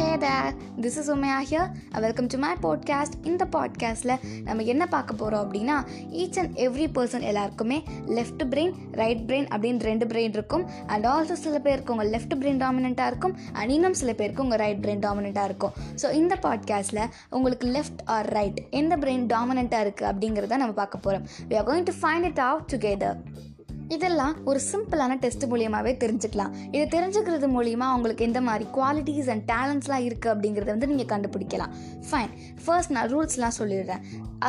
Hey there this is Umaiya here welcome to my podcast இந்த பாட்காஸ்ட்டில் நம்ம என்ன பார்க்க போகிறோம் அப்படின்னா ஈச் அண்ட் எவ்ரி பர்சன் எல்லாருக்குமே லெஃப்ட் பிரெயின் ரைட் பிரெயின் அப்படின்னு ரெண்டு பிரெயின் இருக்கும். அண்ட் ஆல்சோ சில பேருக்கு உங்கள் லெஃப்ட் பிரெயின் டாமினண்ட்டாக இருக்கும். அண்ட் இன்னும் சில பேருக்கு உங்கள் ரைட் பிரெயின் டாமினண்ட்டாக இருக்கும். ஸோ இந்த பாட்காஸ்ட்டில் உங்களுக்கு லெஃப்ட் ஆர் ரைட் எந்த பிரெயின் டாமினண்ட்டாக இருக்குது அப்படிங்கிறத நம்ம பார்க்க போகிறோம் we are going to find it out together இதெல்லாம் ஒரு சிம்பிளான டெஸ்ட் மூலியமாகவே தெரிஞ்சுக்கலாம். இதை தெரிஞ்சுக்கிறது மூலியமா உங்களுக்கு எந்த மாதிரி குவாலிட்டிஸ் அண்ட் டேலண்ட்ஸ்லாம் இருக்குது அப்படிங்கிறத வந்து நீங்கள் கண்டுபிடிக்கலாம். ஃபைன் ஃபர்ஸ்ட் நான் ரூல்ஸ்லாம் சொல்லிடுறேன்.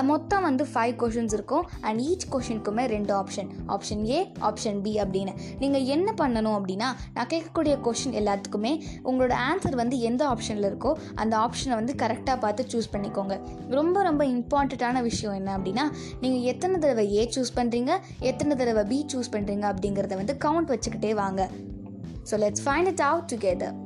மொத்தம் வந்து ஃபைவ் கொஷின்ஸ் இருக்கும். அண்ட் ஈச் கொஷினுக்குமே ரெண்டு option option A option B அப்படின்னு. நீங்கள் என்ன பண்ணணும் அப்படின்னா நான் கேட்கக்கூடிய கொஷின் எல்லாத்துக்குமே உங்களோட ஆன்சர் வந்து எந்த ஆப்ஷனில் இருக்கோ அந்த ஆப்ஷனை வந்து கரெக்டாக பார்த்து சூஸ் பண்ணிக்கோங்க. ரொம்ப ரொம்ப இம்பார்ட்டண்ட்டான விஷயம் என்ன அப்படின்னா நீங்கள் எத்தனை தடவை ஏ சூஸ் பண்ணுறீங்க எத்தனை தடவை பி சூஸ் பண்ணுறீங்க அப்படிங்கிறத வந்து கவுண்ட் வச்சுக்கிட்டே வாங்க. So let's find it out together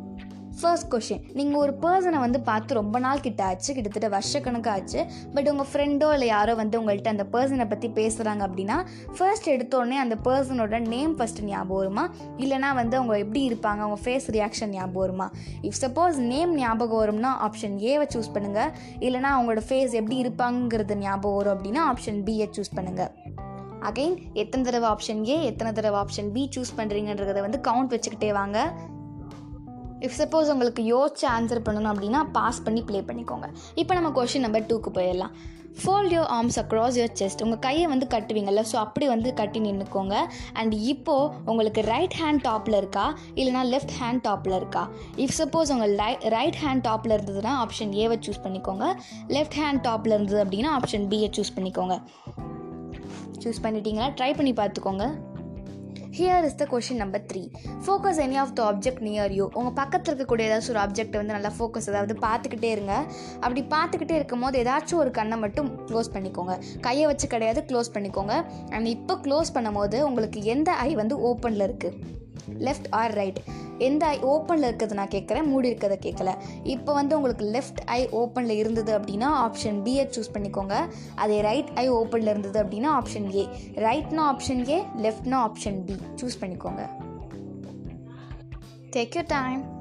first question நீங்கள் ஒரு பர்சனை வந்து பார்த்து ரொம்ப நாள் கிட்ட ஆச்சு கிட்டத்தட்ட வருஷக்கணக்காக ஆச்சு பட் உங்கள் ஃப்ரெண்டோ இல்லை யாரோ வந்து உங்கள்கிட்ட அந்த பர்சனை பற்றி பேசுகிறாங்க அப்படின்னா ஃபர்ஸ்ட் எடுத்தோடனே அந்த பர்சனோட நேம் ஃபஸ்ட்டு ஞாபகம் வருமா? இல்லைனா வந்து அவங்க எப்படி இருப்பாங்க? அவங்க ஃபேஸ் ரியாக்ஷன் ஞாபகம் வருமா? இஃப் சப்போஸ் நேம் ஞாபகம் வரும்னா ஆப்ஷன் ஏவை சூஸ் பண்ணுங்கள் இல்லைனா அவங்களோட ஃபேஸ் எப்படி இருப்பாங்கிறது ஞாபகம் வரும் அப்படின்னா ஆப்ஷன் பியை சூஸ் பண்ணுங்கள் அகைன் எத்தனை தடவை ஆப்ஷன் ஏ எத்தனை தடவை ஆப்ஷன் பி சூஸ் பண்ணுறீங்கன்றதை வந்து கவுண்ட் வச்சுக்கிட்டே வாங்க. இஃப் சப்போஸ் உங்களுக்கு யோசிச்சு ஆன்சர் பண்ணணும் அப்படின்னா பாஸ் பண்ணி ப்ளே பண்ணிக்கோங்க. இப்போ நம்ம கொஷின் நம்பர் டூக்கு போயிடலாம். Fold your arms across your chest உங்கள் கையை வந்து கட்டுவீங்கல்ல ஸோ அப்படி வந்து கட்டி நின்றுக்கோங்க அண்ட் இப்போது உங்களுக்கு ரைட் ஹேண்ட் டாப்பில் இருக்கா? இல்லைனா லெஃப்ட் ஹேண்ட் டாப்பில் இருக்கா? இஃப் சப்போஸ் உங்கள் லை ரைட் ஹேண்ட் டாப்பில் இருந்ததுன்னா ஆப்ஷன் ஏவை சூஸ் பண்ணிக்கோங்க. லெஃப்ட் ஹேண்ட் டாப்பில் இருந்தது அப்படின்னா ஆப்ஷன் பியை சூஸ் பண்ணிக்கோங்க. சூஸ் பண்ணிட்டீங்களா ட்ரை பண்ணி பார்த்துக்கோங்க. Here is the question number three focus any of the object near you உங்கள் பக்கத்தில் இருக்கக்கூடிய ஏதாச்சும் ஒரு ஆப்ஜெக்ட் வந்து நல்லா ஃபோக்கஸ் அதாவது பார்த்துக்கிட்டே இருங்க. அப்படி பார்த்துக்கிட்டே இருக்கும் போது ஏதாச்சும் ஒரு கண்ணை மட்டும் க்ளோஸ் பண்ணிக்கோங்க. கையை வச்சு கிடையாது க்ளோஸ் பண்ணிக்கோங்க. அண்ட் இப்போ க்ளோஸ் பண்ணும் போது உங்களுக்கு எந்த ஐ வந்து ஓப்பனில் இருக்குது லெஃப்ட் ஆர் ரைட் எந்த ஐ ஓப்பனில் இருக்கிறது நான் கேட்குறேன் மூடி இருக்கிறத கேட்கல. இப்போ வந்து உங்களுக்கு லெஃப்ட் ஐ ஓப்பனில் இருந்தது அப்படின்னா ஆப்ஷன் பியை சூஸ் பண்ணிக்கோங்க. அதே ரைட் ஐ ஓப்பனில் இருந்தது அப்படின்னா ஆப்ஷன் ஏ ரைட்னா ஆப்ஷன் ஏ லெஃப்ட்னா ஆப்ஷன் பி சூஸ் பண்ணிக்கோங்க. டேக் யூர் டைம்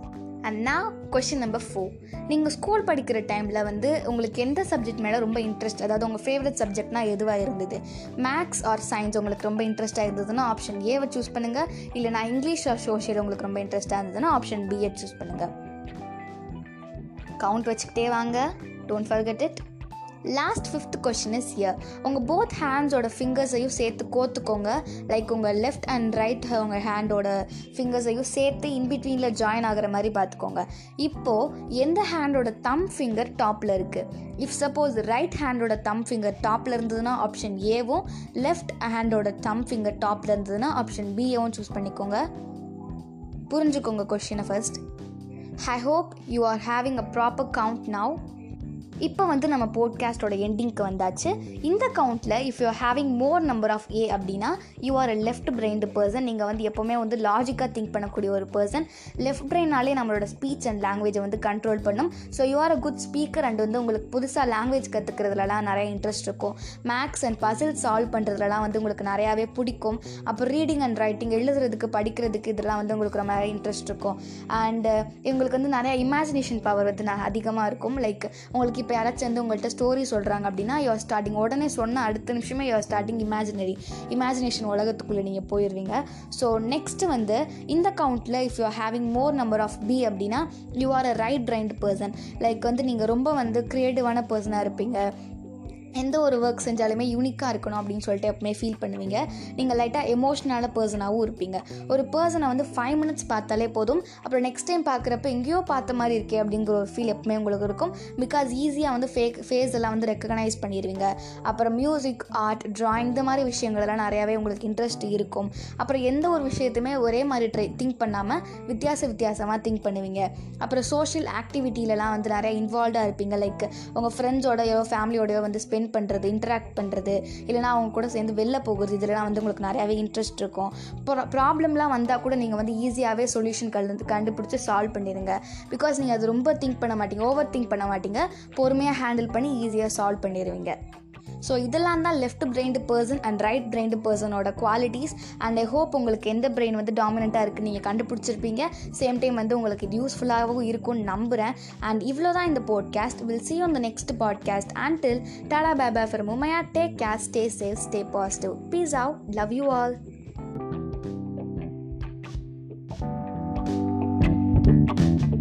அண்ட் நான் கொஷின் நம்பர் ஃபோர் நீங்கள் ஸ்கூல் படிக்கிற டைமில் வந்து உங்களுக்கு எந்த சப்ஜெக்ட் மேலே ரொம்ப இன்ட்ரெஸ்ட் அதாவது உங்கள் ஃபேவரட் சப்ஜெக்ட்னா எதுவாக இருந்தது? மேக்ஸ் ஆர் சயின்ஸ் உங்களுக்கு ரொம்ப இன்ட்ரெஸ்ட்டாக இருந்ததுன்னா ஆப்ஷன் ஏவை சூஸ் பண்ணுங்கள் இல்லை நான் இங்கிலீஷ் ஆர் சோஷியல் உங்களுக்கு ரொம்ப இன்ட்ரெஸ்ட்டாக இருந்ததுன்னா ஆப்ஷன் பிஎட் சூஸ் பண்ணுங்கள் கவுண்ட் வச்சுக்கிட்டே வாங்க. Don't forget it last fifth question is here உங்கள் போத் ஹேண்ட்ஸோட ஃபிங்கர்ஸையும் சேர்த்து கோத்துக்கோங்க. லைக் உங்கள் லெஃப்ட் அண்ட் ரைட் உங்கள் ஹேண்டோட ஃபிங்கர்ஸையும் சேர்த்து இன்பிட்வீனில் ஜாயின் ஆகிற மாதிரி பார்த்துக்கோங்க. இப்போது எந்த ஹேண்டோட தம் ஃபிங்கர் டாப்பில் இருக்குது இஃப் சப்போஸ் ரைட் ஹேண்டோட தம் ஃபிங்கர் டாப்பில் இருந்ததுன்னா ஆப்ஷன் ஏவும் லெஃப்ட் ஹேண்டோட தம் ஃபிங்கர் டாப்பில் இருந்ததுன்னா ஆப்ஷன் பிஏவும் சூஸ் பண்ணிக்கோங்க. புரிஞ்சுக்கோங்க கொஷினை first I hope you are having a proper count now இப்போ வந்து நம்ம போட்காஸ்டோட எண்டிங்க்கு வந்தாச்சு. இந்த கவுண்ட்டில் if you having more number of A அப்படின்னா you are a left brained person நீங்கள் வந்து எப்போவுமே வந்து லாஜிக்காக திங்க் பண்ணக்கூடிய ஒரு பர்சன் லெஃப்ட் பிரெயினாலே நம்மளோட ஸ்பீச் அண்ட் லாங்குவேஜை வந்து கண்ட்ரோல் பண்ணும். So you are a good speaker and வந்து உங்களுக்கு புதுசாக லாங்குவேஜ் கற்றுக்கிறதுலலாம் நிறைய இன்ட்ரெஸ்ட் இருக்கும். மேக்ஸ் அண்ட் பசில் சால்வ் பண்ணுறதுலலாம் வந்து உங்களுக்கு நிறையாவே பிடிக்கும். அப்புறம் ரீடிங் அண்ட் ரைட்டிங் எழுதுறதுக்கு படிக்கிறதுக்கு இதெல்லாம் வந்து உங்களுக்கு ரொம்ப நிறைய இன்ட்ரெஸ்ட் இருக்கும். அண்ட் இவங்களுக்கு வந்து நிறையா இமேஜினேஷன் பவர் வந்து அதிகமாக இருக்கும். லைக் உங்களுக்கு இப்போ யாராச்சும் வந்து உங்கள்கிட்ட ஸ்டோரி சொல்கிறாங்க அப்படின்னா யுவர் ஸ்டார்டிங் உடனே சொன்ன அடுத்த நிமிஷமே யுவர் ஸ்டார்டிங் இமேஜினரி இமேஜினேஷன் உலகத்துக்குள்ளே நீங்கள் போயிடுவீங்க ஸோ நெக்ஸ்ட் வந்து இந்த கவுண்ட்டில் if you having more number of B அப்படின்னா you are a right brained person like வந்து நீங்கள் ரொம்ப வந்து க்ரியேட்டிவான பர்சனாக இருப்பீங்க. எந்த ஒரு ஒர்க் செஞ்சாலுமே யூனிக்காக இருக்கணும் அப்படின்னு சொல்லிட்டு எப்பவுமே ஃபீல் பண்ணுவீங்க. நீங்கள் லைட்டாக எமோஷ்னலான பர்சனாகவும் இருப்பீங்க. ஒரு பர்சனை வந்து ஃபைவ் மினிட்ஸ் பார்த்தாலே போதும். அப்புறம் நெக்ஸ்ட் டைம் பார்க்குறப்ப எங்கேயோ பார்த்த மாதிரி இருக்கே அப்படிங்கிற ஒரு ஃபீல் எப்பவுமே உங்களுக்கு இருக்கும். பிகாஸ் ஈஸியாக வந்து ஃபேக் ஃபேஸ் எல்லாம் வந்து ரெக்கக்னைஸ் பண்ணிடுவீங்க. அப்புறம் மியூசிக் ஆர்ட் ட்ராயிங் இந்த மாதிரி விஷயங்கள்லாம் நிறையாவே உங்களுக்கு இன்ட்ரெஸ்ட் இருக்கும். அப்புறம் எந்த ஒரு விஷயத்தையுமே ஒரே மாதிரி ட்ரை திங்க் பண்ணாமல் வித்தியாச வித்தியாசமாக திங்க் பண்ணுவீங்க. அப்புறம் சோஷியல் ஆக்டிவிட்டிலலாம் வந்து நிறைய இன்வால்வ்டாக இருப்பீங்க. லைக் உங்கள் ஃப்ரெண்ட்ஸோடையோ ஃபேமிலியோடையோ வந்து ஸ்பெண்ட் ஸ்பெண்ட் பண்ணுறது இன்ட்ராக்ட் பண்ணுறது இல்லைனா அவங்க கூட சேர்ந்து வெளில போகிறது இதெல்லாம் வந்து உங்களுக்கு நிறையாவே இன்ட்ரெஸ்ட் இருக்கும். ப்ராப்ளம்லாம் வந்தால் கூட நீங்கள் வந்து ஈஸியாகவே சொல்யூஷன் கலந்து கண்டுபிடிச்சி சால்வ் பண்ணிடுங்க. பிகாஸ் நீங்கள் அது ரொம்ப திங்க் பண்ண மாட்டீங்க ஓவர் திங்க் பண்ண மாட்டீங்க பொறுமையாக ஹேண்டில் பண்ணி ஈஸியாக சால்வ் பண்ணிடுவீங்க. ஸோ இதெல்லாம் தான் left brained person and right brained பர்சனோட qualities and I hope உங்களுக்கு எந்த பிரெயின் வந்து டாமினண்ட்டாக இருக்குது நீங்கள் கண்டுபிடிச்சிருப்பீங்க. சேம் டைம் வந்து உங்களுக்கு இது யூஸ்ஃபுல்லாகவும் இருக்கும்னு நம்புகிறேன் அண்ட் இவ்வளோ தான் இந்த podcast will see on the next podcast until tata பேபா for Umaiya take care stay safe stay positive peace out love you all thank you